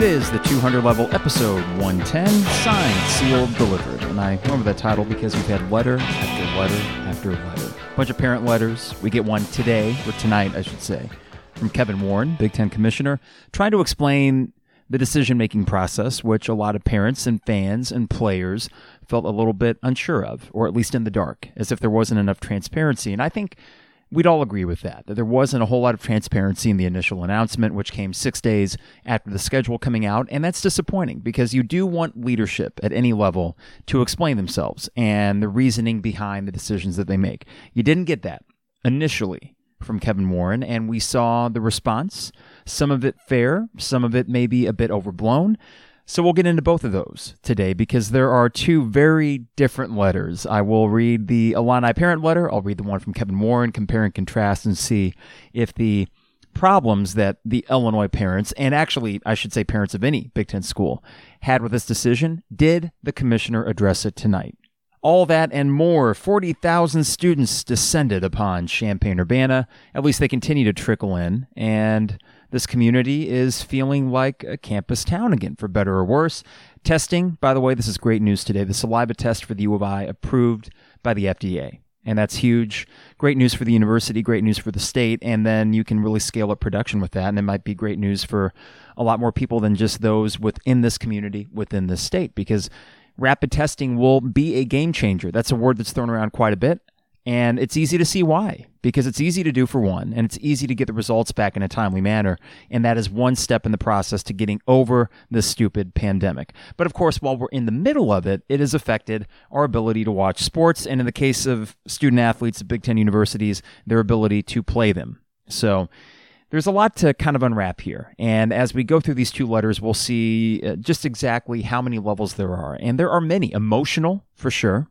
It is the 200 level episode 110, signed, sealed, delivered. And I remember that title because we've had letter after letter after letter. A bunch of parent letters. We get one today, or tonight, I should say, from Kevin Warren, Big Ten commissioner, trying to explain the decision making process, which a lot of parents and fans and players felt a little bit unsure of, or at least in the dark, as if there wasn't enough transparency. And I think we'd all agree with that, that there wasn't a whole lot of transparency in the initial announcement, which came six days after the schedule coming out. And that's disappointing because you do want leadership at any level to explain themselves and the reasoning behind the decisions that they make. You didn't get that initially from Kevin Warren, and we saw the response. Some of it fair, some of it maybe a bit overblown. So we'll get into both of those today because there are two very different letters. I will read the Illini parent letter. I'll read the one from Kevin Warren, compare and contrast, and see if the problems that the Illinois parents, and actually, I should say parents of any Big Ten school, had with this decision, did the commissioner address it tonight? All that and more. 40,000 students descended upon Champaign Urbana. At least they continue to trickle in. And this community is feeling like a campus town again, for better or worse. Testing, by the way, this is great news today. The saliva test for the U of I approved by the FDA. And that's huge. Great news for the university, great news for the state. And then you can really scale up production with that. And it might be great news for a lot more people than just those within this community, within this state, because rapid testing will be a game changer. That's a word that's thrown around quite a bit. And it's easy to see why, because it's easy to do for one, and it's easy to get the results back in a timely manner. And that is one step in the process to getting over this stupid pandemic. But of course, while we're in the middle of it, it has affected our ability to watch sports, and in the case of student athletes at Big Ten universities, their ability to play them. So, there's a lot to kind of unwrap here. And as we go through these two letters, we'll see uh, just exactly how many levels there are. And there are many emotional, for sure.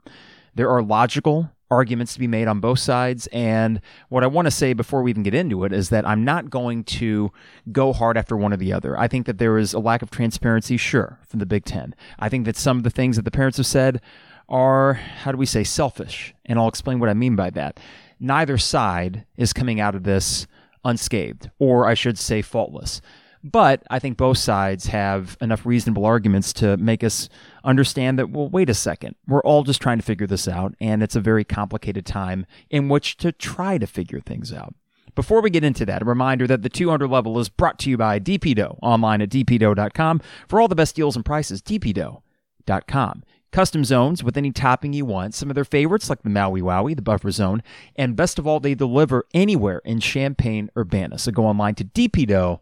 There are logical, arguments to be made on both sides. And what I want to say before we even get into it is that I'm not going to go hard after one or the other. I think that there is a lack of transparency, sure, from the Big Ten. I think that some of the things that the parents have said are, how do we say, selfish. And I'll explain what I mean by that. Neither side is coming out of this unscathed, or I should say, faultless. But I think both sides have enough reasonable arguments to make us understand that, well, wait a second. We're all just trying to figure this out, and it's a very complicated time in which to try to figure things out. Before we get into that, a reminder that the 200 level is brought to you by DPDough online at dpdough.com for all the best deals and prices. dpdough.com. Custom zones with any topping you want. Some of their favorites like the Maui Wowie, the Buffer Zone, and best of all, they deliver anywhere in Champaign Urbana. So go online to dpdough.com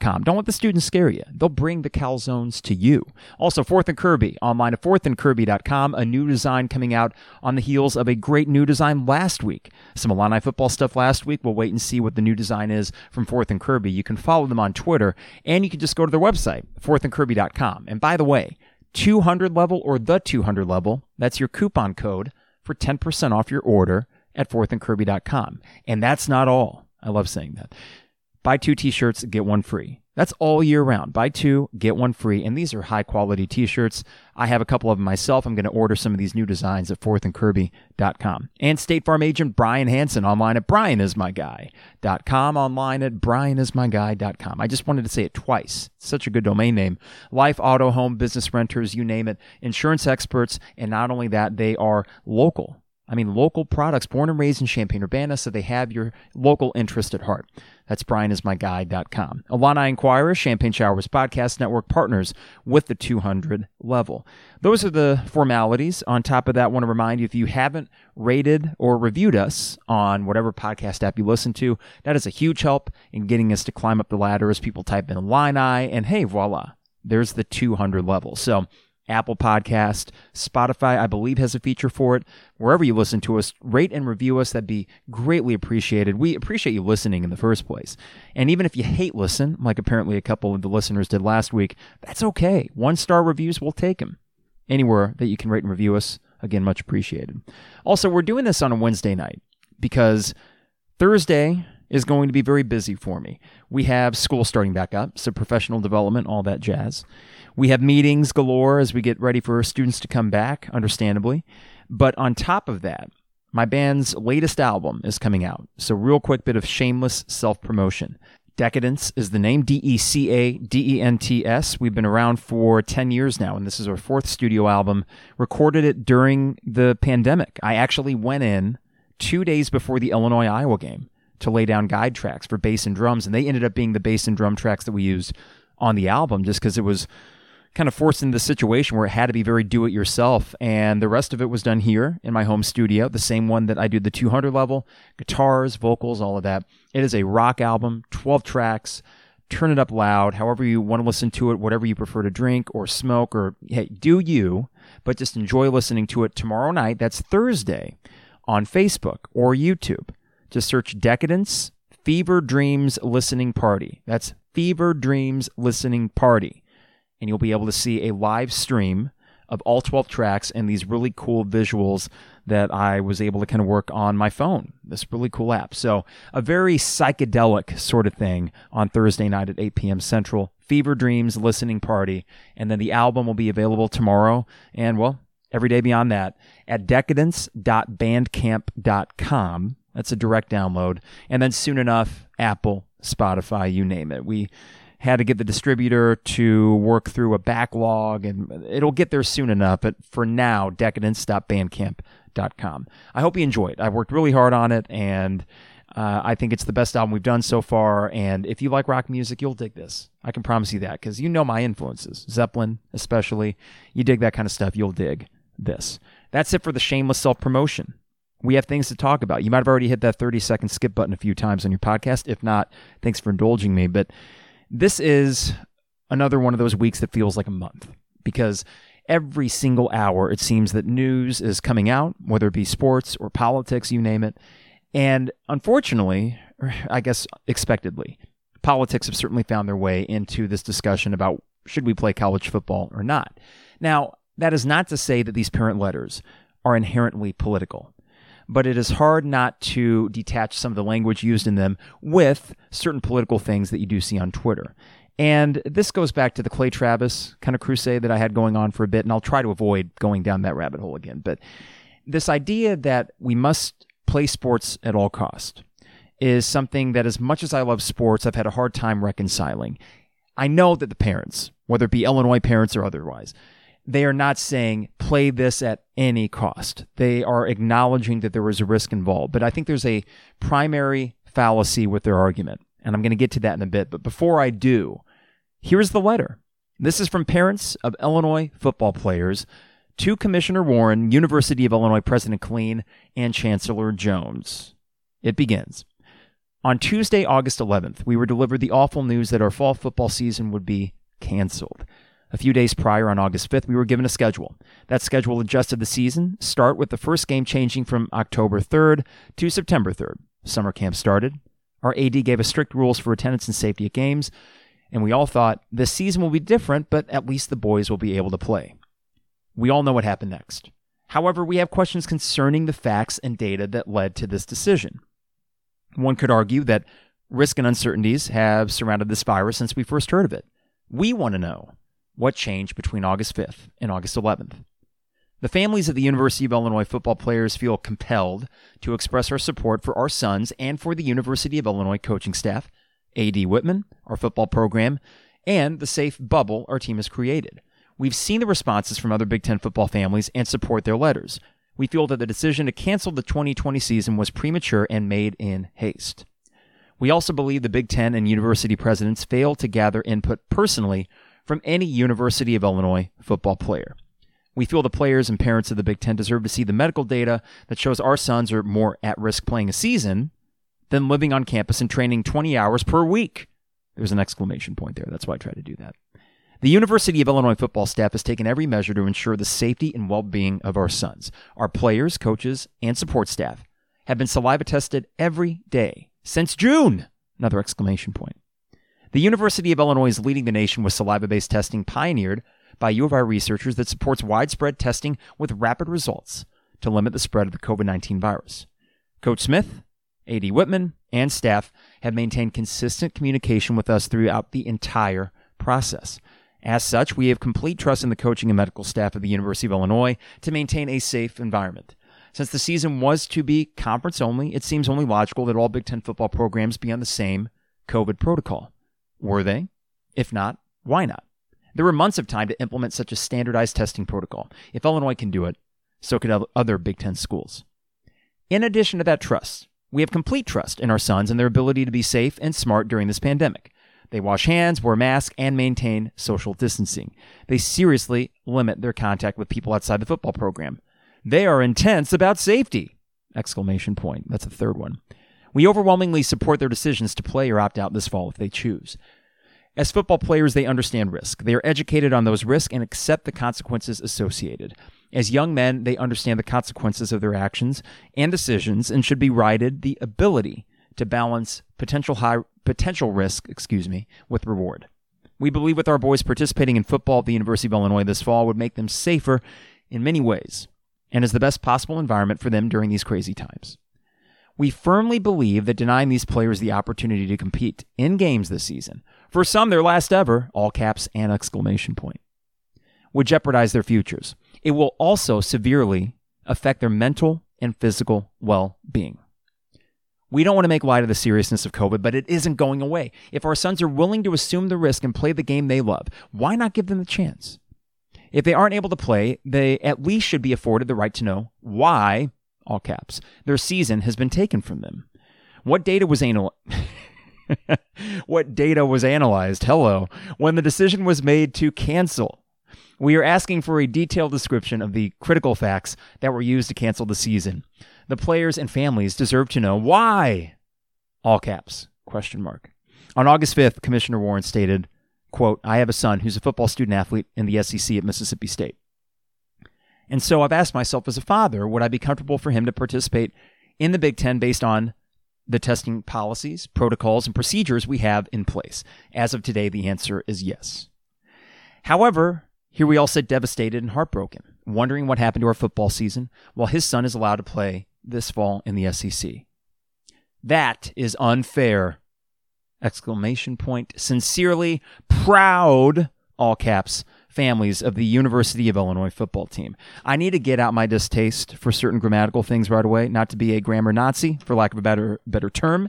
Com. Don't let the students scare you. They'll bring the calzones to you. Also, Fourth and Kirby, online at fourthandkirby.com, a new design coming out on the heels of a great new design last week. Some Illini football stuff last week. We'll wait and see what the new design is from Fourth and Kirby. You can follow them on Twitter, and you can just go to their website, fourthandkirby.com. And by the way, 200 level or the 200 level, that's your coupon code for 10% off your order at fourthandkirby.com. And that's not all. I love saying that. Buy two t shirts, get one free. That's all year round. Buy two, get one free. And these are high quality t shirts. I have a couple of them myself. I'm going to order some of these new designs at fourthandkirby.com. And State Farm agent Brian Hanson online at brianismyguy.com, online at brianismyguy.com. I just wanted to say it twice. It's such a good domain name. Life, auto, home, business renters, you name it. Insurance experts. And not only that, they are local. I mean, local products, born and raised in Champaign Urbana, so they have your local interest at heart. That's brianismyguy.com. Illini Inquirer, Champagne Showers Podcast Network partners with the 200 level. Those are the formalities. On top of that, I want to remind you if you haven't rated or reviewed us on whatever podcast app you listen to, that is a huge help in getting us to climb up the ladder as people type in Line Illini, and hey, voila, there's the 200 level. So Apple Podcast, Spotify, I believe has a feature for it. Wherever you listen to us, rate and review us. That'd be greatly appreciated. We appreciate you listening in the first place. And even if you hate listen, like apparently a couple of the listeners did last week, that's okay. One star reviews, we'll take them. Anywhere that you can rate and review us, again, much appreciated. Also, we're doing this on a Wednesday night because Thursday is going to be very busy for me. We have school starting back up, so professional development, all that jazz. We have meetings galore as we get ready for students to come back, understandably. But on top of that, my band's latest album is coming out. So, real quick bit of shameless self promotion. Decadents is the name D E C A D E N T S. We've been around for 10 years now, and this is our fourth studio album. Recorded it during the pandemic. I actually went in two days before the Illinois Iowa game to lay down guide tracks for bass and drums, and they ended up being the bass and drum tracks that we used on the album just because it was kind of forced into the situation where it had to be very do it yourself. And the rest of it was done here in my home studio, the same one that I do the 200 level, guitars, vocals, all of that. It is a rock album, 12 tracks. Turn it up loud, however you want to listen to it, whatever you prefer to drink or smoke, or hey, do you, but just enjoy listening to it tomorrow night. That's Thursday on Facebook or YouTube. Just search Decadents Fever Dreams Listening Party. That's Fever Dreams Listening Party and you'll be able to see a live stream of all 12 tracks and these really cool visuals that I was able to kind of work on my phone. This really cool app. So, a very psychedelic sort of thing on Thursday night at 8 p.m. Central. Fever Dreams listening party. And then the album will be available tomorrow and, well, every day beyond that at decadents.bandcamp.com. That's a direct download. And then soon enough, Apple, Spotify, you name it. We had to get the distributor to work through a backlog, and it'll get there soon enough. But for now, decadents.bandcamp.com. I hope you enjoy it. I've worked really hard on it, and uh, I think it's the best album we've done so far. And if you like rock music, you'll dig this. I can promise you that because you know my influences, Zeppelin especially. You dig that kind of stuff, you'll dig this. That's it for the shameless self promotion. We have things to talk about. You might have already hit that 30 second skip button a few times on your podcast. If not, thanks for indulging me. But this is another one of those weeks that feels like a month because every single hour it seems that news is coming out, whether it be sports or politics, you name it. And unfortunately, I guess expectedly, politics have certainly found their way into this discussion about should we play college football or not. Now, that is not to say that these parent letters are inherently political but it is hard not to detach some of the language used in them with certain political things that you do see on Twitter. And this goes back to the Clay Travis kind of crusade that I had going on for a bit, and I'll try to avoid going down that rabbit hole again. But this idea that we must play sports at all cost is something that, as much as I love sports, I've had a hard time reconciling. I know that the parents, whether it be Illinois parents or otherwise, they are not saying play this at any cost. They are acknowledging that there was a risk involved. But I think there's a primary fallacy with their argument. And I'm going to get to that in a bit. But before I do, here's the letter. This is from parents of Illinois football players to Commissioner Warren, University of Illinois President Killeen, and Chancellor Jones. It begins. On Tuesday, August 11th, we were delivered the awful news that our fall football season would be canceled. A few days prior, on August 5th, we were given a schedule. That schedule adjusted the season, start with the first game changing from October 3rd to September 3rd. Summer camp started. Our AD gave us strict rules for attendance and safety at games, and we all thought this season will be different, but at least the boys will be able to play. We all know what happened next. However, we have questions concerning the facts and data that led to this decision. One could argue that risk and uncertainties have surrounded this virus since we first heard of it. We want to know what changed between August 5th and August 11th. The families of the University of Illinois football players feel compelled to express our support for our sons and for the University of Illinois coaching staff, AD Whitman, our football program, and the safe bubble our team has created. We've seen the responses from other Big Ten football families and support their letters. We feel that the decision to cancel the 2020 season was premature and made in haste. We also believe the Big Ten and university presidents failed to gather input personally from any University of Illinois football player. We feel the players and parents of the Big Ten deserve to see the medical data that shows our sons are more at risk playing a season than living on campus and training 20 hours per week. There's an exclamation point there. That's why I try to do that. The University of Illinois football staff has taken every measure to ensure the safety and well being of our sons. Our players, coaches, and support staff have been saliva tested every day since June. Another exclamation point. The University of Illinois is leading the nation with saliva based testing pioneered by U of I researchers that supports widespread testing with rapid results to limit the spread of the COVID 19 virus. Coach Smith, AD Whitman, and staff have maintained consistent communication with us throughout the entire process. As such, we have complete trust in the coaching and medical staff of the University of Illinois to maintain a safe environment. Since the season was to be conference only, it seems only logical that all Big Ten football programs be on the same COVID protocol. Were they? If not, why not? There were months of time to implement such a standardized testing protocol. If Illinois can do it, so could other Big Ten schools. In addition to that trust, we have complete trust in our sons and their ability to be safe and smart during this pandemic. They wash hands, wear masks, and maintain social distancing. They seriously limit their contact with people outside the football program. They are intense about safety! Exclamation point. That's the third one. We overwhelmingly support their decisions to play or opt out this fall if they choose. As football players, they understand risk. They are educated on those risks and accept the consequences associated. As young men, they understand the consequences of their actions and decisions and should be righted the ability to balance potential high potential risk, excuse me, with reward. We believe with our boys participating in football at the University of Illinois this fall would make them safer in many ways and is the best possible environment for them during these crazy times. We firmly believe that denying these players the opportunity to compete in games this season, for some their last ever, all caps and exclamation point, would jeopardize their futures. It will also severely affect their mental and physical well being. We don't want to make light of the seriousness of COVID, but it isn't going away. If our sons are willing to assume the risk and play the game they love, why not give them the chance? If they aren't able to play, they at least should be afforded the right to know why, all caps, their season has been taken from them. What data was anal- what data was analyzed, hello, when the decision was made to cancel we are asking for a detailed description of the critical facts that were used to cancel the season. The players and families deserve to know why. All caps. Question mark. On August 5th, Commissioner Warren stated, quote, I have a son who's a football student athlete in the SEC at Mississippi State. And so I've asked myself as a father, would I be comfortable for him to participate in the Big Ten based on the testing policies, protocols, and procedures we have in place? As of today, the answer is yes. However, here we all sit devastated and heartbroken, wondering what happened to our football season while his son is allowed to play this fall in the SEC. That is unfair! Exclamation point. Sincerely proud, all caps, families of the University of Illinois football team. I need to get out my distaste for certain grammatical things right away, not to be a grammar Nazi, for lack of a better better term.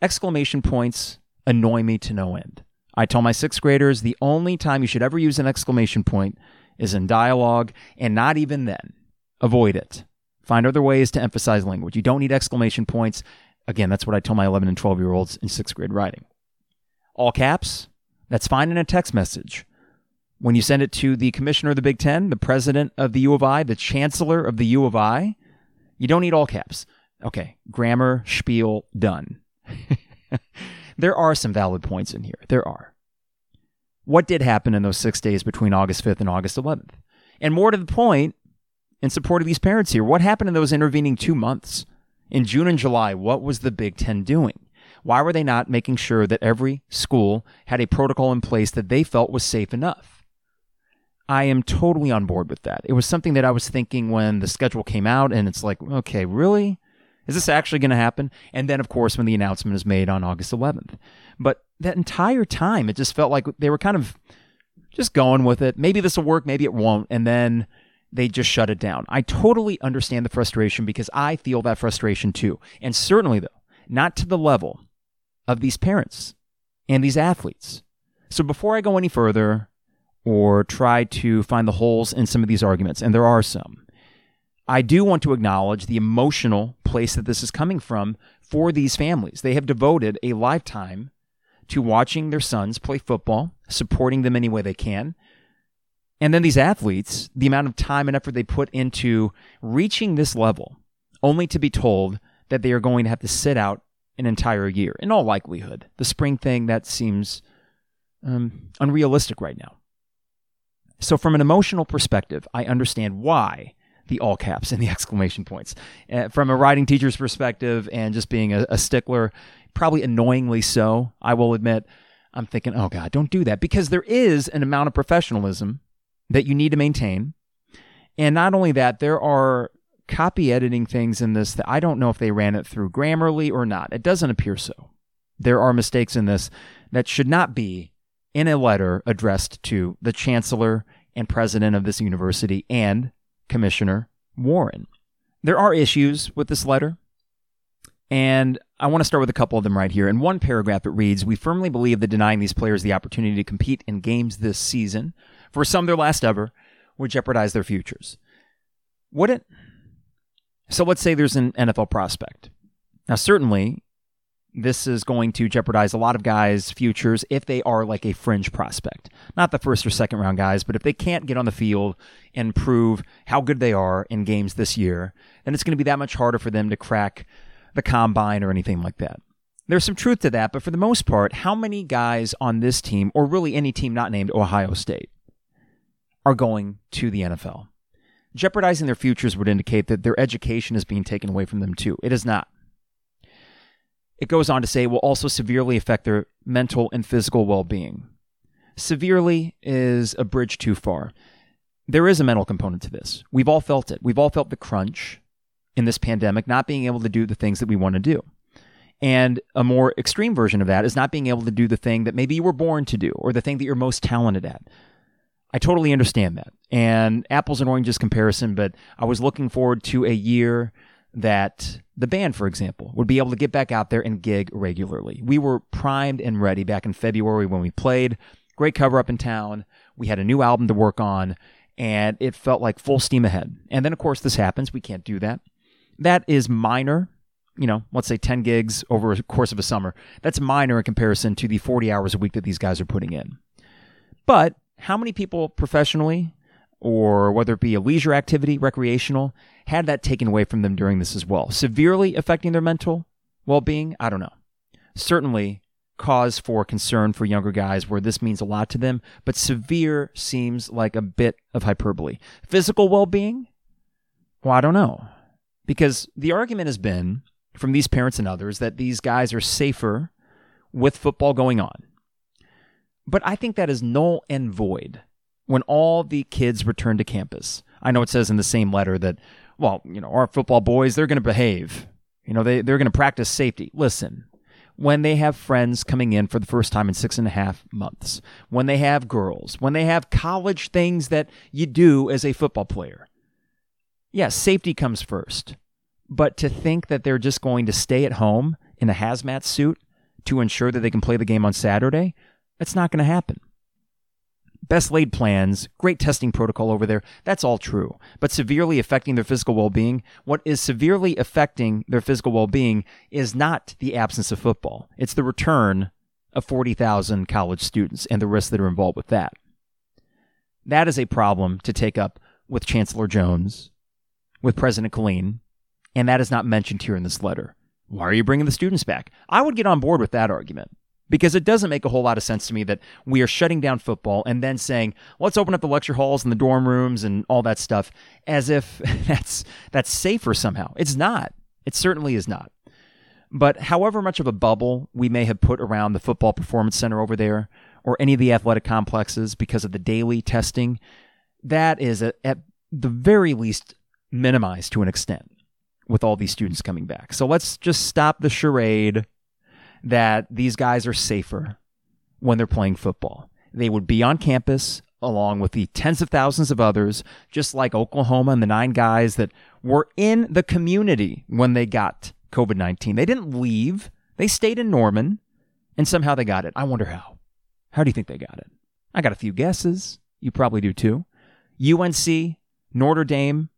Exclamation points annoy me to no end. I tell my sixth graders the only time you should ever use an exclamation point is in dialogue, and not even then. Avoid it. Find other ways to emphasize language. You don't need exclamation points. Again, that's what I tell my 11 and 12 year olds in sixth grade writing. All caps, that's fine in a text message. When you send it to the commissioner of the Big Ten, the president of the U of I, the chancellor of the U of I, you don't need all caps. Okay, grammar, spiel, done. there are some valid points in here. There are. What did happen in those six days between August 5th and August 11th? And more to the point, in support of these parents here, what happened in those intervening two months? In June and July, what was the Big Ten doing? Why were they not making sure that every school had a protocol in place that they felt was safe enough? I am totally on board with that. It was something that I was thinking when the schedule came out, and it's like, okay, really? Is this actually going to happen? And then, of course, when the announcement is made on August 11th. But that entire time, it just felt like they were kind of just going with it. Maybe this will work, maybe it won't. And then they just shut it down. I totally understand the frustration because I feel that frustration too. And certainly, though, not to the level of these parents and these athletes. So before I go any further or try to find the holes in some of these arguments, and there are some, I do want to acknowledge the emotional place that this is coming from for these families. They have devoted a lifetime to watching their sons play football, supporting them any way they can. And then these athletes, the amount of time and effort they put into reaching this level, only to be told that they are going to have to sit out an entire year. In all likelihood, the spring thing that seems um, unrealistic right now. So, from an emotional perspective, I understand why the all caps and the exclamation points. Uh, from a writing teacher's perspective and just being a, a stickler, probably annoyingly so, I will admit, I'm thinking, oh God, don't do that because there is an amount of professionalism that you need to maintain. And not only that, there are copy editing things in this that I don't know if they ran it through Grammarly or not. It doesn't appear so. There are mistakes in this that should not be in a letter addressed to the chancellor and president of this university and Commissioner Warren. There are issues with this letter. And I want to start with a couple of them right here. In one paragraph, it reads We firmly believe that denying these players the opportunity to compete in games this season, for some their last ever, would jeopardize their futures. Would it? So let's say there's an NFL prospect. Now, certainly, this is going to jeopardize a lot of guys' futures if they are like a fringe prospect. Not the first or second round guys, but if they can't get on the field and prove how good they are in games this year, then it's going to be that much harder for them to crack the combine or anything like that. There's some truth to that, but for the most part, how many guys on this team, or really any team not named Ohio State, are going to the NFL? Jeopardizing their futures would indicate that their education is being taken away from them too. It is not. It goes on to say will also severely affect their mental and physical well being. Severely is a bridge too far. There is a mental component to this. We've all felt it. We've all felt the crunch in this pandemic, not being able to do the things that we want to do. And a more extreme version of that is not being able to do the thing that maybe you were born to do or the thing that you're most talented at. I totally understand that. And apples and oranges comparison, but I was looking forward to a year that the band, for example, would be able to get back out there and gig regularly. We were primed and ready back in February when we played. Great cover up in town. We had a new album to work on, and it felt like full steam ahead. And then, of course, this happens. We can't do that. That is minor. You know, let's say 10 gigs over a course of a summer. That's minor in comparison to the 40 hours a week that these guys are putting in. But how many people professionally, or whether it be a leisure activity, recreational, had that taken away from them during this as well? Severely affecting their mental well being? I don't know. Certainly, cause for concern for younger guys where this means a lot to them, but severe seems like a bit of hyperbole. Physical well being? Well, I don't know. Because the argument has been from these parents and others that these guys are safer with football going on. But I think that is null and void when all the kids return to campus. I know it says in the same letter that, well, you know, our football boys, they're going to behave. You know, they, they're going to practice safety. Listen, when they have friends coming in for the first time in six and a half months, when they have girls, when they have college things that you do as a football player, yes, safety comes first. But to think that they're just going to stay at home in a hazmat suit to ensure that they can play the game on Saturday, that's not going to happen. Best laid plans, great testing protocol over there, that's all true. But severely affecting their physical well being, what is severely affecting their physical well being is not the absence of football, it's the return of 40,000 college students and the risks that are involved with that. That is a problem to take up with Chancellor Jones with President Killeen, and that is not mentioned here in this letter. Why are you bringing the students back? I would get on board with that argument because it doesn't make a whole lot of sense to me that we are shutting down football and then saying let's open up the lecture halls and the dorm rooms and all that stuff as if that's that's safer somehow. It's not. It certainly is not. But however much of a bubble we may have put around the football performance center over there or any of the athletic complexes because of the daily testing, that is at the very least minimized to an extent with all these students coming back. So let's just stop the charade that these guys are safer when they're playing football. They would be on campus along with the tens of thousands of others, just like Oklahoma and the nine guys that were in the community when they got COVID 19. They didn't leave, they stayed in Norman, and somehow they got it. I wonder how. How do you think they got it? I got a few guesses. You probably do too. UNC, Notre Dame,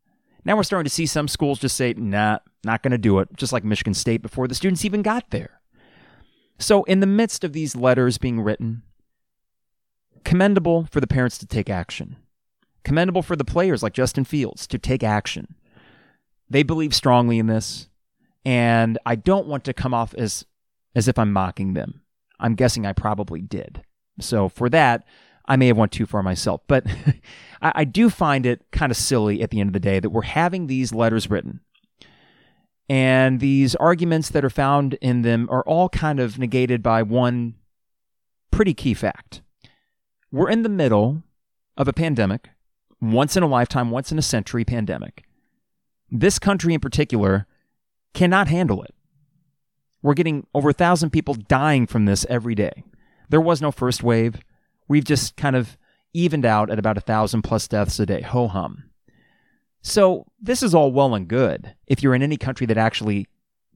now we're starting to see some schools just say, nah, not going to do it, just like Michigan State before the students even got there. So, in the midst of these letters being written, commendable for the parents to take action, commendable for the players like Justin Fields to take action. They believe strongly in this, and I don't want to come off as as if I'm mocking them. I'm guessing I probably did. So for that, I may have went too far myself, but I, I do find it kind of silly at the end of the day that we're having these letters written. And these arguments that are found in them are all kind of negated by one pretty key fact. We're in the middle of a pandemic, once in a lifetime, once in a century pandemic. This country in particular cannot handle it. We're getting over a thousand people dying from this every day. There was no first wave we've just kind of evened out at about a thousand plus deaths a day. Ho hum. So this is all well and good if you're in any country that actually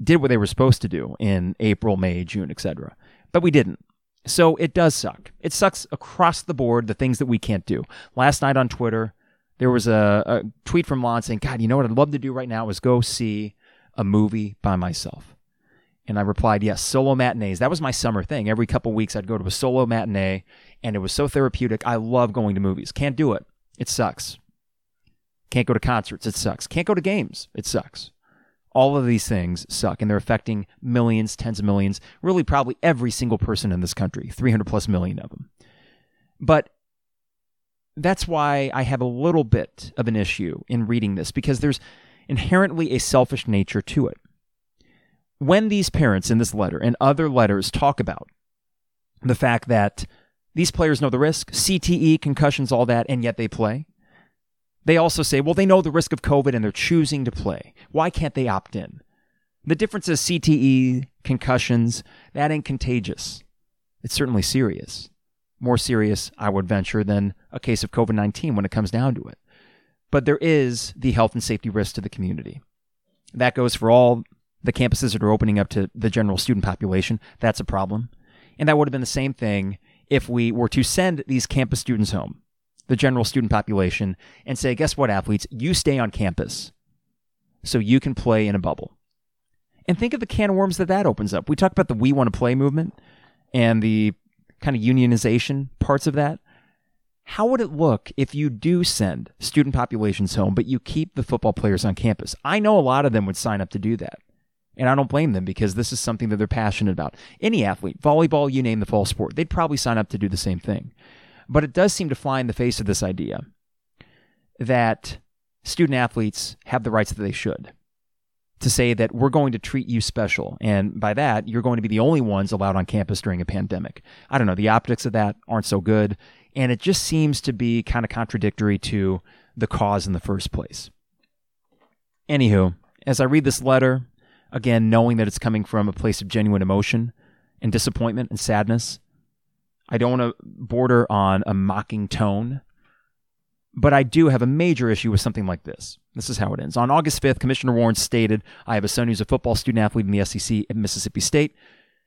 did what they were supposed to do in April, May, June, etc. But we didn't. So it does suck. It sucks across the board, the things that we can't do. Last night on Twitter, there was a, a tweet from Lon saying, God, you know what I'd love to do right now is go see a movie by myself. And I replied, yes, solo matinees. That was my summer thing. Every couple weeks, I'd go to a solo matinee, and it was so therapeutic. I love going to movies. Can't do it. It sucks. Can't go to concerts. It sucks. Can't go to games. It sucks. All of these things suck, and they're affecting millions, tens of millions, really probably every single person in this country, 300 plus million of them. But that's why I have a little bit of an issue in reading this, because there's inherently a selfish nature to it. When these parents in this letter and other letters talk about the fact that these players know the risk, CTE, concussions, all that, and yet they play, they also say, well, they know the risk of COVID and they're choosing to play. Why can't they opt in? The difference is CTE, concussions, that ain't contagious. It's certainly serious. More serious, I would venture, than a case of COVID 19 when it comes down to it. But there is the health and safety risk to the community. That goes for all the campuses that are opening up to the general student population. That's a problem. And that would have been the same thing if we were to send these campus students home the general student population and say, guess what, athletes? You stay on campus so you can play in a bubble. And think of the can of worms that that opens up. We talked about the We Want to Play movement and the kind of unionization parts of that. How would it look if you do send student populations home, but you keep the football players on campus? I know a lot of them would sign up to do that. And I don't blame them because this is something that they're passionate about. Any athlete, volleyball, you name the fall sport, they'd probably sign up to do the same thing. But it does seem to fly in the face of this idea that student athletes have the rights that they should. To say that we're going to treat you special, and by that, you're going to be the only ones allowed on campus during a pandemic. I don't know, the optics of that aren't so good, and it just seems to be kind of contradictory to the cause in the first place. Anywho, as I read this letter, again, knowing that it's coming from a place of genuine emotion and disappointment and sadness, I don't want to border on a mocking tone, but I do have a major issue with something like this. This is how it ends. On August 5th, Commissioner Warren stated, I have a son who's a football student athlete in the SEC at Mississippi State.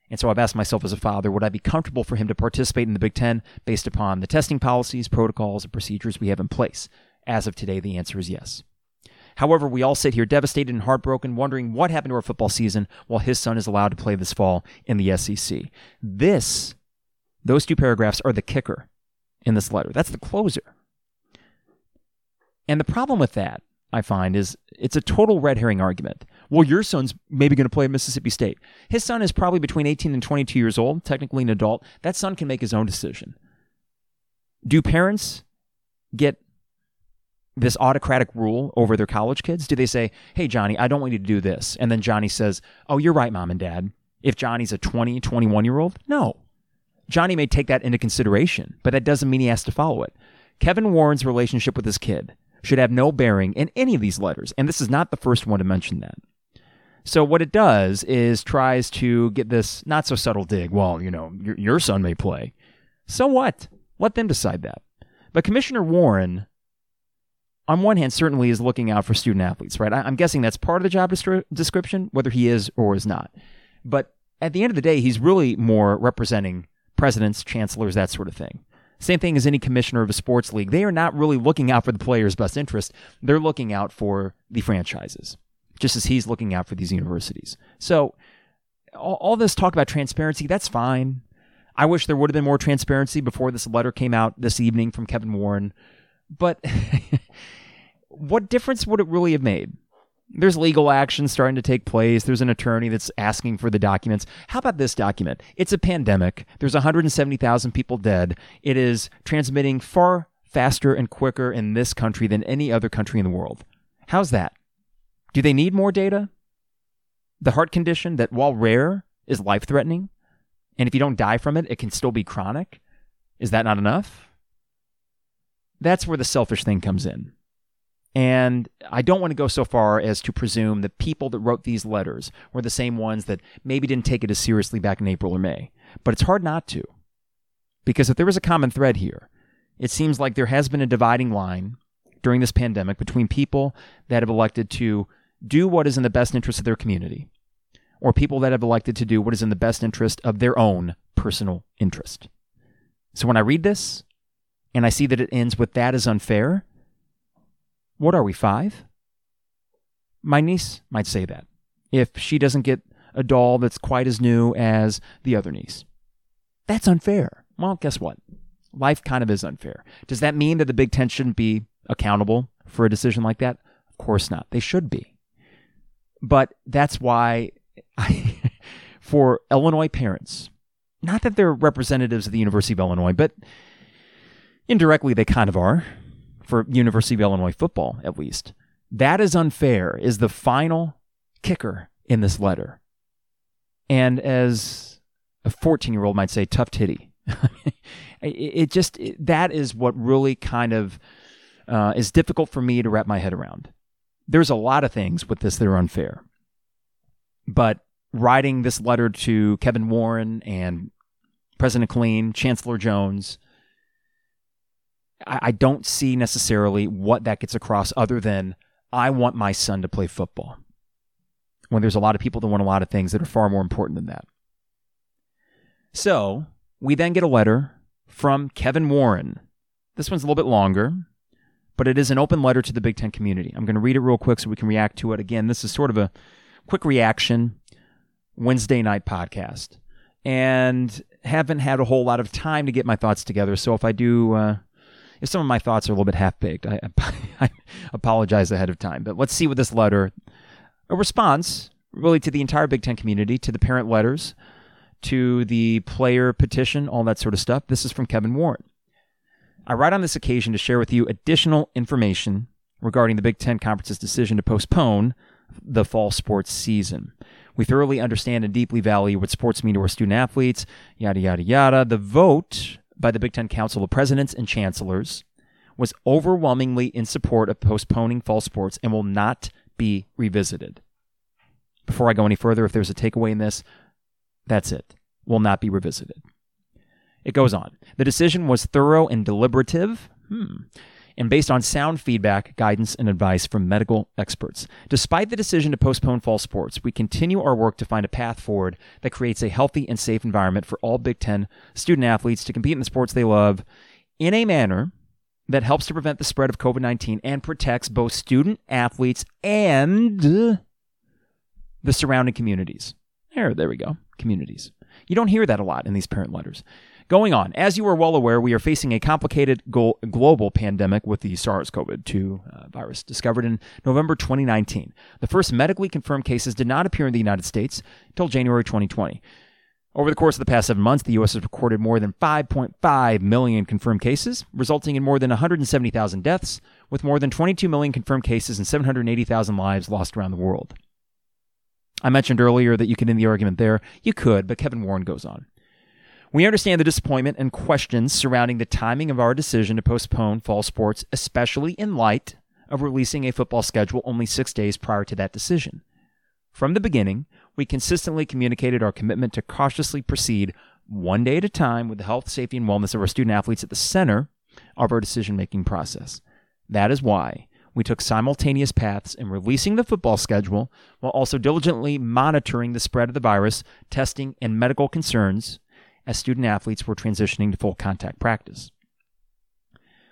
And so I've asked myself as a father, would I be comfortable for him to participate in the Big Ten based upon the testing policies, protocols, and procedures we have in place? As of today, the answer is yes. However, we all sit here devastated and heartbroken, wondering what happened to our football season while his son is allowed to play this fall in the SEC. This those two paragraphs are the kicker in this letter. That's the closer. And the problem with that, I find, is it's a total red herring argument. Well, your son's maybe going to play at Mississippi State. His son is probably between 18 and 22 years old, technically an adult. That son can make his own decision. Do parents get this autocratic rule over their college kids? Do they say, hey, Johnny, I don't want you to do this? And then Johnny says, oh, you're right, mom and dad. If Johnny's a 20, 21 year old, no. Johnny may take that into consideration, but that doesn't mean he has to follow it. Kevin Warren's relationship with his kid should have no bearing in any of these letters, and this is not the first one to mention that. So what it does is tries to get this not so subtle dig. Well, you know, your, your son may play. So what? Let them decide that. But Commissioner Warren, on one hand, certainly is looking out for student athletes, right? I, am guessing that's part of the job description, whether he is or is not. But at the end of the day, he's really more representing presidents, chancellors, that sort of thing. Same thing as any commissioner of a sports league. They are not really looking out for the player's best interest. They're looking out for the franchises, just as he's looking out for these universities. So, all, all this talk about transparency, that's fine. I wish there would have been more transparency before this letter came out this evening from Kevin Warren. But what difference would it really have made? There's legal action starting to take place. There's an attorney that's asking for the documents. How about this document? It's a pandemic. There's 170,000 people dead. It is transmitting far faster and quicker in this country than any other country in the world. How's that? Do they need more data? The heart condition that, while rare, is life threatening, and if you don't die from it, it can still be chronic. Is that not enough? That's where the selfish thing comes in. And I don't want to go so far as to presume that people that wrote these letters were the same ones that maybe didn't take it as seriously back in April or May. But it's hard not to. Because if there is a common thread here, it seems like there has been a dividing line during this pandemic between people that have elected to do what is in the best interest of their community, or people that have elected to do what is in the best interest of their own personal interest. So when I read this and I see that it ends with that is unfair, what are we, five? My niece might say that if she doesn't get a doll that's quite as new as the other niece. That's unfair. Well, guess what? Life kind of is unfair. Does that mean that the Big Ten shouldn't be accountable for a decision like that? Of course not. They should be. But that's why I, for Illinois parents, not that they're representatives of the University of Illinois, but indirectly they kind of are for University of Illinois football, at least. That is unfair, is the final kicker in this letter. And as a 14 year old might say, tough titty. it just, that is what really kind of uh, is difficult for me to wrap my head around. There's a lot of things with this that are unfair. But writing this letter to Kevin Warren and President Killeen, Chancellor Jones, I, I don't see necessarily what that gets across other than I want my son to play football. When there's a lot of people that want a lot of things that are far more important than that. So we then get a letter from Kevin Warren. This one's a little bit longer, but it is an open letter to the Big Ten community. I'm going to read it real quick so we can react to it. Again, this is sort of a quick reaction Wednesday night podcast. And haven't had a whole lot of time to get my thoughts together. So if I do, uh, if some of my thoughts are a little bit half baked, I, I, apologize ahead of time. But let's see what this letter, a response really to the entire Big Ten community, to the parent letters, to the player petition, all that sort of stuff. This is from Kevin Warren. I write on this occasion to share with you additional information regarding the Big Ten Conference's decision to postpone the fall sports season. We thoroughly understand and deeply value what sports mean to our student athletes, yada, yada, yada. The vote by the Big Ten Council of Presidents and Chancellors was overwhelmingly in support of postponing fall sports and will not be revisited. Before I go any further, if there's a takeaway in this, that's it. Will not be revisited. It goes on. The decision was thorough and deliberative. Hmm and based on sound feedback, guidance, and advice from medical experts. Despite the decision to postpone fall sports, we continue our work to find a path forward that creates a healthy and safe environment for all Big Ten student athletes to compete in the sports they love in a manner that helps to prevent the spread of COVID 19 and protects both student athletes and the surrounding communities. There, there we go. Communities. You don't hear that a lot in these parent letters. Going on, as you are well aware, we are facing a complicated global pandemic with the SARS CoV 2 uh, virus discovered in November 2019. The first medically confirmed cases did not appear in the United States until January 2020. Over the course of the past seven months, the U.S. has recorded more than 5.5 million confirmed cases, resulting in more than 170,000 deaths, with more than 22 million confirmed cases and 780,000 lives lost around the world. I mentioned earlier that you could end the argument there. You could, but Kevin Warren goes on. We understand the disappointment and questions surrounding the timing of our decision to postpone fall sports, especially in light of releasing a football schedule only six days prior to that decision. From the beginning, we consistently communicated our commitment to cautiously proceed one day at a time with the health, safety, and wellness of our student athletes at the center of our decision making process. That is why we took simultaneous paths in releasing the football schedule while also diligently monitoring the spread of the virus, testing, and medical concerns as student athletes were transitioning to full contact practice.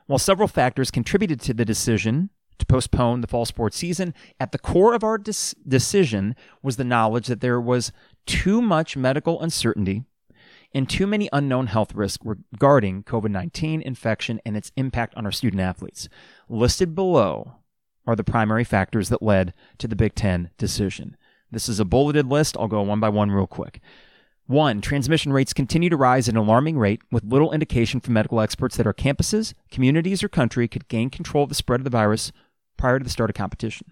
While several factors contributed to the decision to postpone the fall sports season, at the core of our dis- decision was the knowledge that there was too much medical uncertainty and too many unknown health risks regarding COVID 19 infection and its impact on our student athletes. Listed below are the primary factors that led to the Big Ten decision. This is a bulleted list. I'll go one by one real quick. One, transmission rates continue to rise at an alarming rate, with little indication from medical experts that our campuses, communities, or country could gain control of the spread of the virus prior to the start of competition.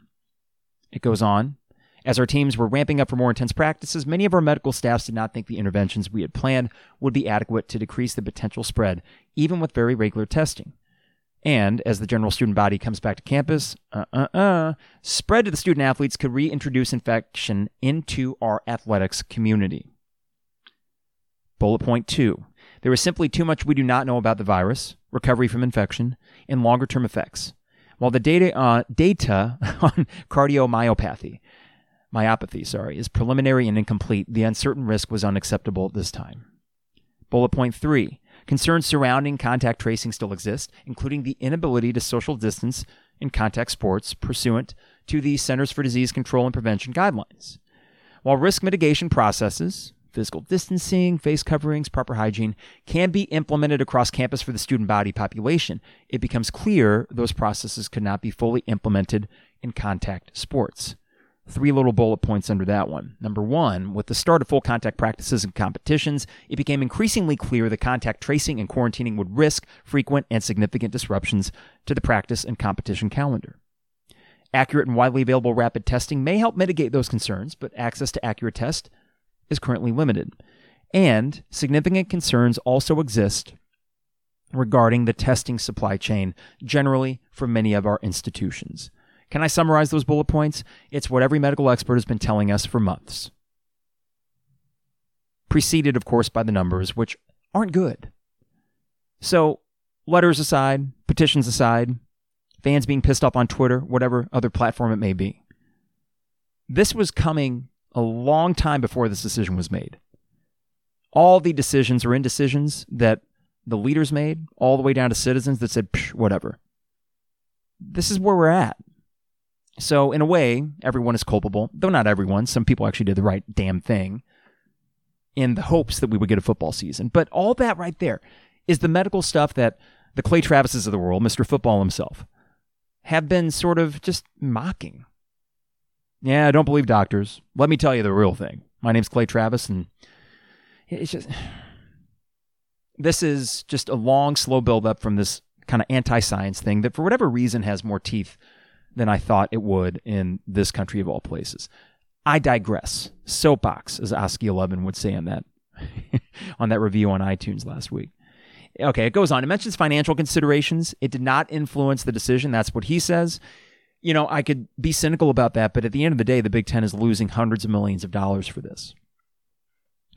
It goes on. As our teams were ramping up for more intense practices, many of our medical staffs did not think the interventions we had planned would be adequate to decrease the potential spread, even with very regular testing. And as the general student body comes back to campus, uh uh uh, spread to the student athletes could reintroduce infection into our athletics community. Bullet point two there is simply too much we do not know about the virus, recovery from infection, and longer term effects. While the data, uh, data on cardiomyopathy myopathy, sorry, is preliminary and incomplete. The uncertain risk was unacceptable at this time. Bullet point three concerns surrounding contact tracing still exist, including the inability to social distance in contact sports pursuant to the Centers for Disease Control and Prevention guidelines. While risk mitigation processes, physical distancing, face coverings, proper hygiene, can be implemented across campus for the student body population, it becomes clear those processes could not be fully implemented in contact sports. Three little bullet points under that one. Number one, with the start of full contact practices and competitions, it became increasingly clear that contact tracing and quarantining would risk frequent and significant disruptions to the practice and competition calendar. Accurate and widely available rapid testing may help mitigate those concerns, but access to accurate tests is currently limited. And significant concerns also exist regarding the testing supply chain generally for many of our institutions. Can I summarize those bullet points? It's what every medical expert has been telling us for months. Preceded, of course, by the numbers, which aren't good. So, letters aside, petitions aside, fans being pissed off on Twitter, whatever other platform it may be. This was coming a long time before this decision was made. All the decisions or indecisions that the leaders made, all the way down to citizens that said, whatever. This is where we're at. So, in a way, everyone is culpable, though not everyone. Some people actually did the right damn thing in the hopes that we would get a football season. But all that right there is the medical stuff that the Clay Travises of the world, Mr. Football himself, have been sort of just mocking. Yeah, I don't believe doctors. Let me tell you the real thing. My name's Clay Travis, and it's just. This is just a long, slow buildup from this kind of anti science thing that, for whatever reason, has more teeth than I thought it would in this country of all places. I digress. Soapbox, as Oski Eleven would say on that on that review on iTunes last week. Okay, it goes on. It mentions financial considerations. It did not influence the decision. That's what he says. You know, I could be cynical about that, but at the end of the day, the Big Ten is losing hundreds of millions of dollars for this.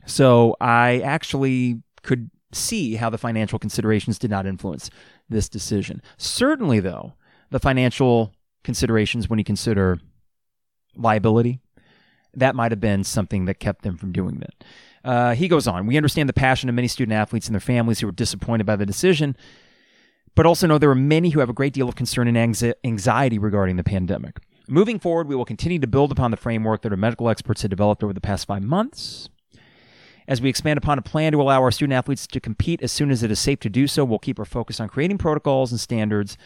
So I actually could see how the financial considerations did not influence this decision. Certainly, though, the financial considerations when you consider liability. That might have been something that kept them from doing that. Uh, he goes on. We understand the passion of many student athletes and their families who were disappointed by the decision, but also know there are many who have a great deal of concern and anxiety regarding the pandemic. Moving forward, we will continue to build upon the framework that our medical experts have developed over the past five months. As we expand upon a plan to allow our student athletes to compete as soon as it is safe to do so, we'll keep our focus on creating protocols and standards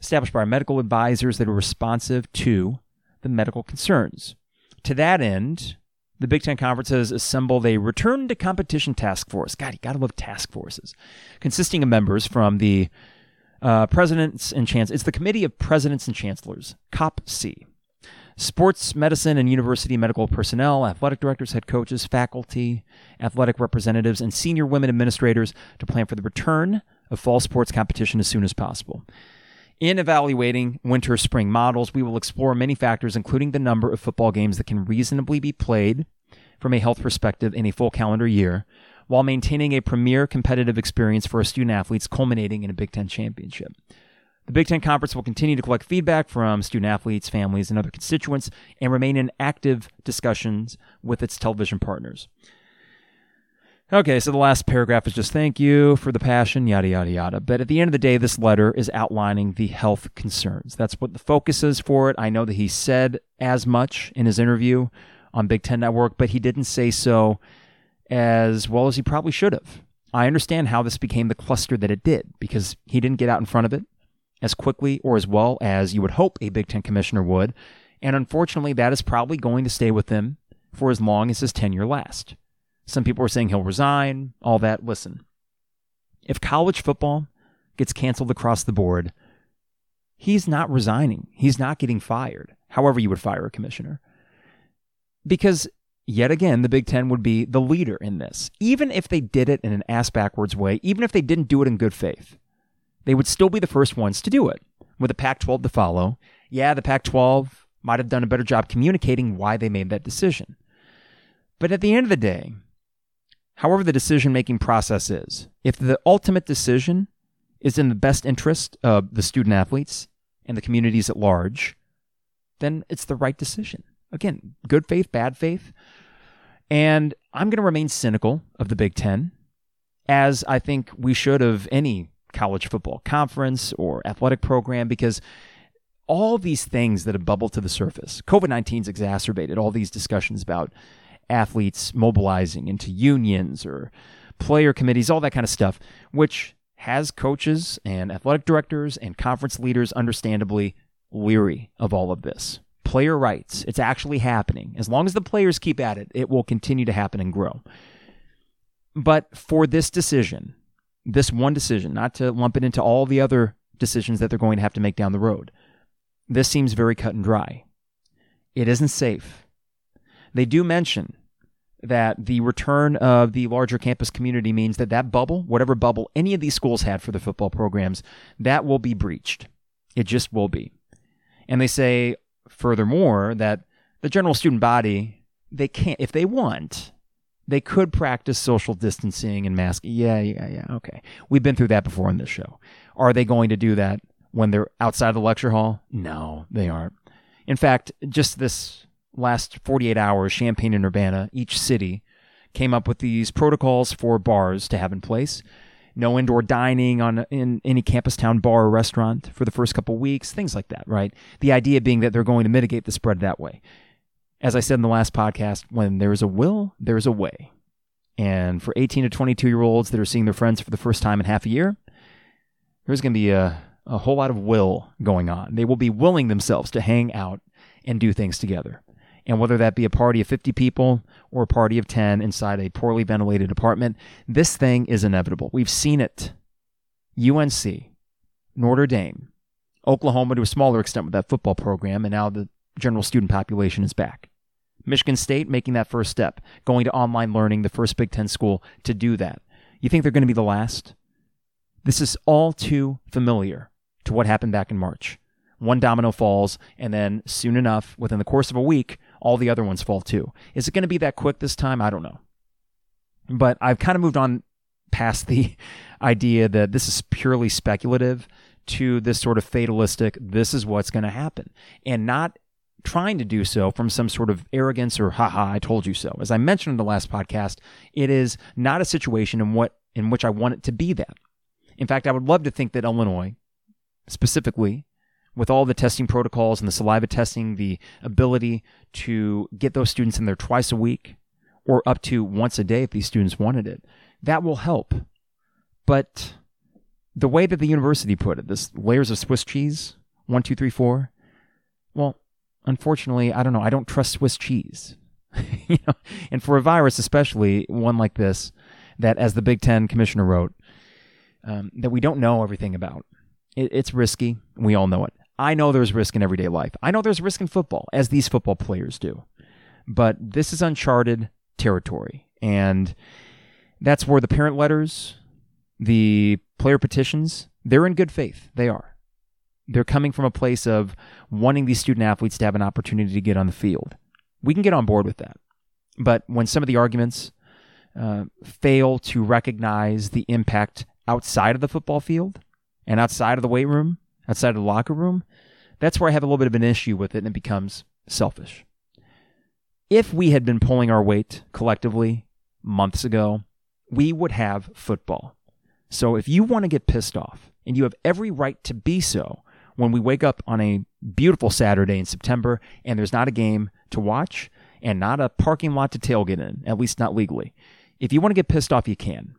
established by our medical advisors that are responsive to the medical concerns. To that end, the Big Ten Conference has assembled a return to competition task force. God, you gotta love task forces, consisting of members from the uh, presidents and chancellors. It's the Committee of Presidents and Chancellors, COPC. Sports medicine and university medical personnel, athletic directors, head coaches, faculty, athletic representatives, and senior women administrators to plan for the return of fall sports competition as soon as possible. In evaluating winter spring models, we will explore many factors, including the number of football games that can reasonably be played from a health perspective in a full calendar year, while maintaining a premier competitive experience for our student athletes, culminating in a Big Ten championship. The Big Ten Conference will continue to collect feedback from student athletes, families, and other constituents, and remain in active discussions with its television partners. Okay, so the last paragraph is just thank you for the passion, yada, yada, yada. But at the end of the day, this letter is outlining the health concerns. That's what the focus is for it. I know that he said as much in his interview on Big Ten Network, but he didn't say so as well as he probably should have. I understand how this became the cluster that it did because he didn't get out in front of it as quickly or as well as you would hope a Big Ten commissioner would. And unfortunately, that is probably going to stay with him for as long as his tenure lasts. Some people are saying he'll resign, all that. Listen, if college football gets canceled across the board, he's not resigning. He's not getting fired, however, you would fire a commissioner. Because yet again, the Big Ten would be the leader in this. Even if they did it in an ass backwards way, even if they didn't do it in good faith, they would still be the first ones to do it with the Pac 12 to follow. Yeah, the Pac 12 might have done a better job communicating why they made that decision. But at the end of the day, however the decision making process is, if the ultimate decision is in the best interest of the student athletes and the communities at large, then it's the right decision. Again, good faith, bad faith. And I'm going to remain cynical of the Big Ten, as I think we should of any college football conference or athletic program, because all these things that have bubbled to the surface, COVID 19's exacerbated all these discussions about athletes mobilizing into unions or player committees, all that kind of stuff, which has coaches and athletic directors and conference leaders understandably leery of all of this. Player rights, it's actually happening. As long as the players keep at it, it will continue to happen and grow. But for this decision, this one decision, not to lump it into all the other decisions that they're going to have to make down the road, this seems very cut and dry. It isn't safe. They do mention that the return of the larger campus community means that that bubble, whatever bubble any of these schools had for the football programs, that will be breached. It just will be. And they say, furthermore, that the general student body, they can't, if they want, they could practice social distancing and mask. Yeah, yeah, yeah. Okay. We've been through that before in this show. Are they going to do that when they're outside the lecture hall? No, they aren't. In fact, just this last 48 hours, Champaign and Urbana, each city, came up with these protocols for bars to have in place. No indoor dining on in any campus town bar or restaurant for the first couple weeks, things like that, right? The idea being that they're going to mitigate the spread that way. As I said in the last podcast, when there is a will, there is a way. And for 18 to 22 year olds that are seeing their friends for the first time in half a year, there's going to be a, a whole lot of will going on. They will be willing themselves to hang out and do things together. And whether that be a party of 50 people or a party of 10 inside a poorly ventilated apartment, this thing is inevitable. We've seen it. UNC, Notre Dame, Oklahoma to a smaller extent with that football program, and now the general student population is back. Michigan State making that first step, going to online learning, the first Big Ten school to do that. You think they're going to be the last? This is all too familiar to what happened back in March. One domino falls, and then soon enough, within the course of a week, all the other ones fall too. Is it going to be that quick this time? I don't know. But I've kind of moved on past the idea that this is purely speculative to this sort of fatalistic, this is what's going to happen, and not trying to do so from some sort of arrogance or haha, I told you so. As I mentioned in the last podcast, it is not a situation in what in which I want it to be that. In fact, I would love to think that Illinois, specifically, with all the testing protocols and the saliva testing, the ability to get those students in there twice a week or up to once a day if these students wanted it, that will help. But the way that the university put it, this layers of Swiss cheese, one, two, three, four, well, unfortunately, I don't know. I don't trust Swiss cheese. you know, and for a virus, especially one like this, that as the Big Ten commissioner wrote, um, that we don't know everything about. It, it's risky. We all know it. I know there's risk in everyday life. I know there's risk in football, as these football players do. But this is uncharted territory. And that's where the parent letters, the player petitions, they're in good faith. They are. They're coming from a place of wanting these student athletes to have an opportunity to get on the field. We can get on board with that. But when some of the arguments uh, fail to recognize the impact outside of the football field and outside of the weight room, outside of the locker room, that's where I have a little bit of an issue with it and it becomes selfish. If we had been pulling our weight collectively months ago, we would have football. So if you want to get pissed off, and you have every right to be so, when we wake up on a beautiful Saturday in September and there's not a game to watch and not a parking lot to tailgate in, at least not legally. If you want to get pissed off, you can.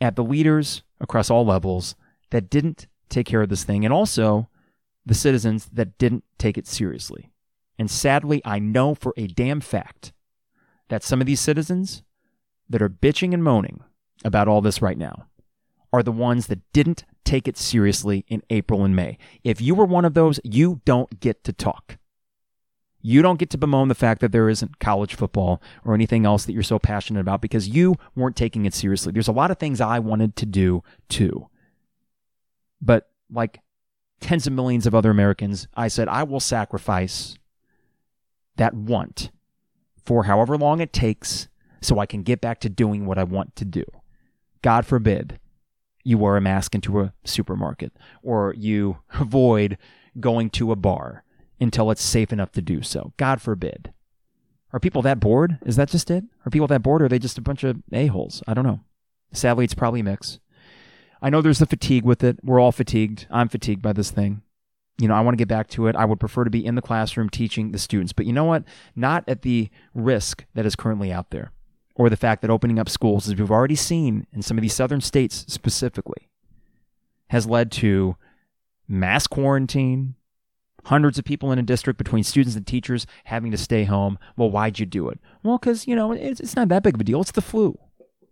At the leaders across all levels that didn't take care of this thing, and also the citizens that didn't take it seriously. And sadly, I know for a damn fact that some of these citizens that are bitching and moaning about all this right now are the ones that didn't take it seriously in April and May. If you were one of those, you don't get to talk. You don't get to bemoan the fact that there isn't college football or anything else that you're so passionate about because you weren't taking it seriously. There's a lot of things I wanted to do too. But like tens of millions of other Americans, I said, I will sacrifice that want for however long it takes so I can get back to doing what I want to do. God forbid you wear a mask into a supermarket or you avoid going to a bar until it's safe enough to do so. God forbid. Are people that bored? Is that just it? Are people that bored or are they just a bunch of a-holes? I don't know. Sadly, it's probably a mix. I know there's the fatigue with it. We're all fatigued. I'm fatigued by this thing. You know, I want to get back to it. I would prefer to be in the classroom teaching the students. But you know what? Not at the risk that is currently out there or the fact that opening up schools, as we've already seen in some of these southern states specifically, has led to mass quarantine, hundreds of people in a district between students and teachers having to stay home. Well, why'd you do it? Well, because, you know, it's, it's not that big of a deal. It's the flu.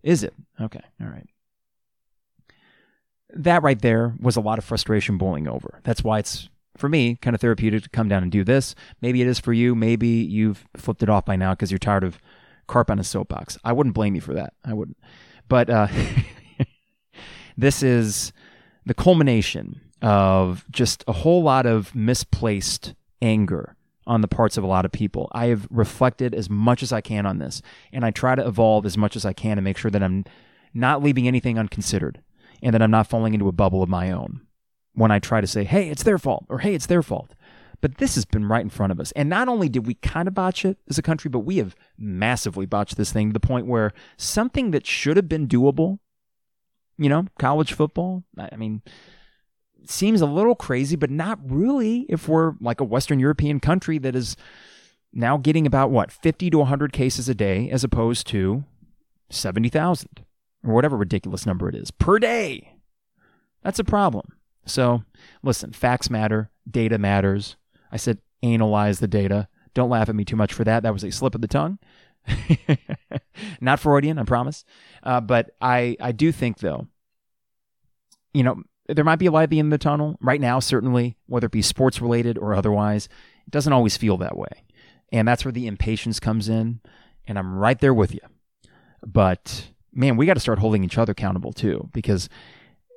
Is it? Okay. All right. That right there was a lot of frustration boiling over. That's why it's, for me, kind of therapeutic to come down and do this. Maybe it is for you. Maybe you've flipped it off by now because you're tired of carp on a soapbox. I wouldn't blame you for that. I wouldn't. But uh, this is the culmination of just a whole lot of misplaced anger on the parts of a lot of people. I have reflected as much as I can on this, and I try to evolve as much as I can to make sure that I'm not leaving anything unconsidered and that I'm not falling into a bubble of my own when I try to say, hey, it's their fault, or hey, it's their fault. But this has been right in front of us. And not only did we kind of botch it as a country, but we have massively botched this thing to the point where something that should have been doable, you know, college football, I mean, seems a little crazy, but not really if we're like a Western European country that is now getting about what, 50 to 100 cases a day as opposed to 70,000 or whatever ridiculous number it is per day. That's a problem. So, listen, facts matter, data matters. I said analyze the data. Don't laugh at me too much for that. That was a slip of the tongue. Not Freudian, I promise. Uh, but I, I do think, though, you know, there might be a light at the end of the tunnel. Right now, certainly, whether it be sports related or otherwise, it doesn't always feel that way. And that's where the impatience comes in. And I'm right there with you. But man, we got to start holding each other accountable too, because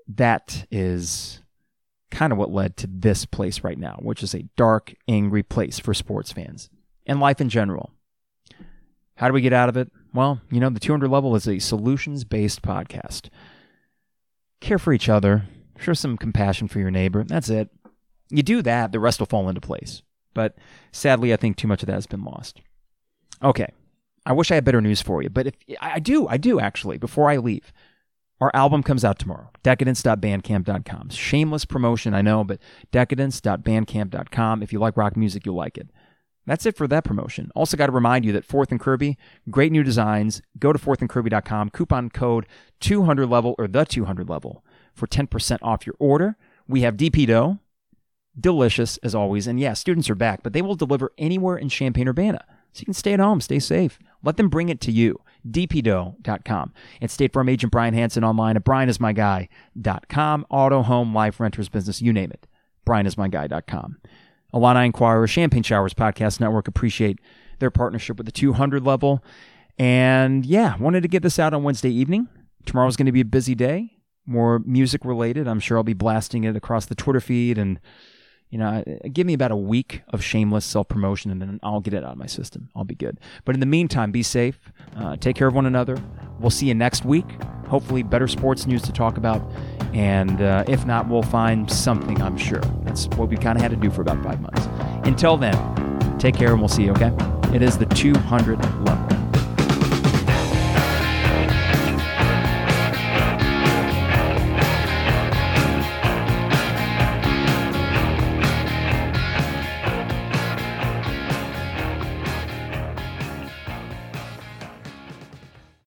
that is kind of what led to this place right now, which is a dark, angry place for sports fans and life in general. How do we get out of it? Well, you know, the 200 level is a solutions based podcast. Care for each other, show some compassion for your neighbor. That's it. You do that, the rest will fall into place. But sadly, I think too much of that has been lost. Okay. I wish I had better news for you, but if I do, I do actually, before I leave. Our album comes out tomorrow. Decadents.bandcamp.com. Shameless promotion, I know, but decadents.bandcamp.com. If you like rock music, you'll like it. That's it for that promotion. Also, got to remind you that Fourth and Kirby, great new designs. Go to fourthandkirby.com, coupon code 200 level or the 200 level for 10% off your order. We have DP dough, delicious as always. And yeah, students are back, but they will deliver anywhere in Champaign Urbana. So you can stay at home, stay safe. Let them bring it to you. dpdough.com. And State Farm agent Brian Hanson online at brianismyguy.com. Auto, home, life, renters, business, you name it. brianismyguy.com. Illini Inquirer, Champagne Showers Podcast Network appreciate their partnership with the 200 level. And yeah, wanted to get this out on Wednesday evening. Tomorrow's going to be a busy day, more music related. I'm sure I'll be blasting it across the Twitter feed and you know, give me about a week of shameless self promotion and then I'll get it out of my system. I'll be good. But in the meantime, be safe. Uh, take care of one another. We'll see you next week. Hopefully, better sports news to talk about. And uh, if not, we'll find something, I'm sure. That's what we kind of had to do for about five months. Until then, take care and we'll see you, okay? It is the 200 level.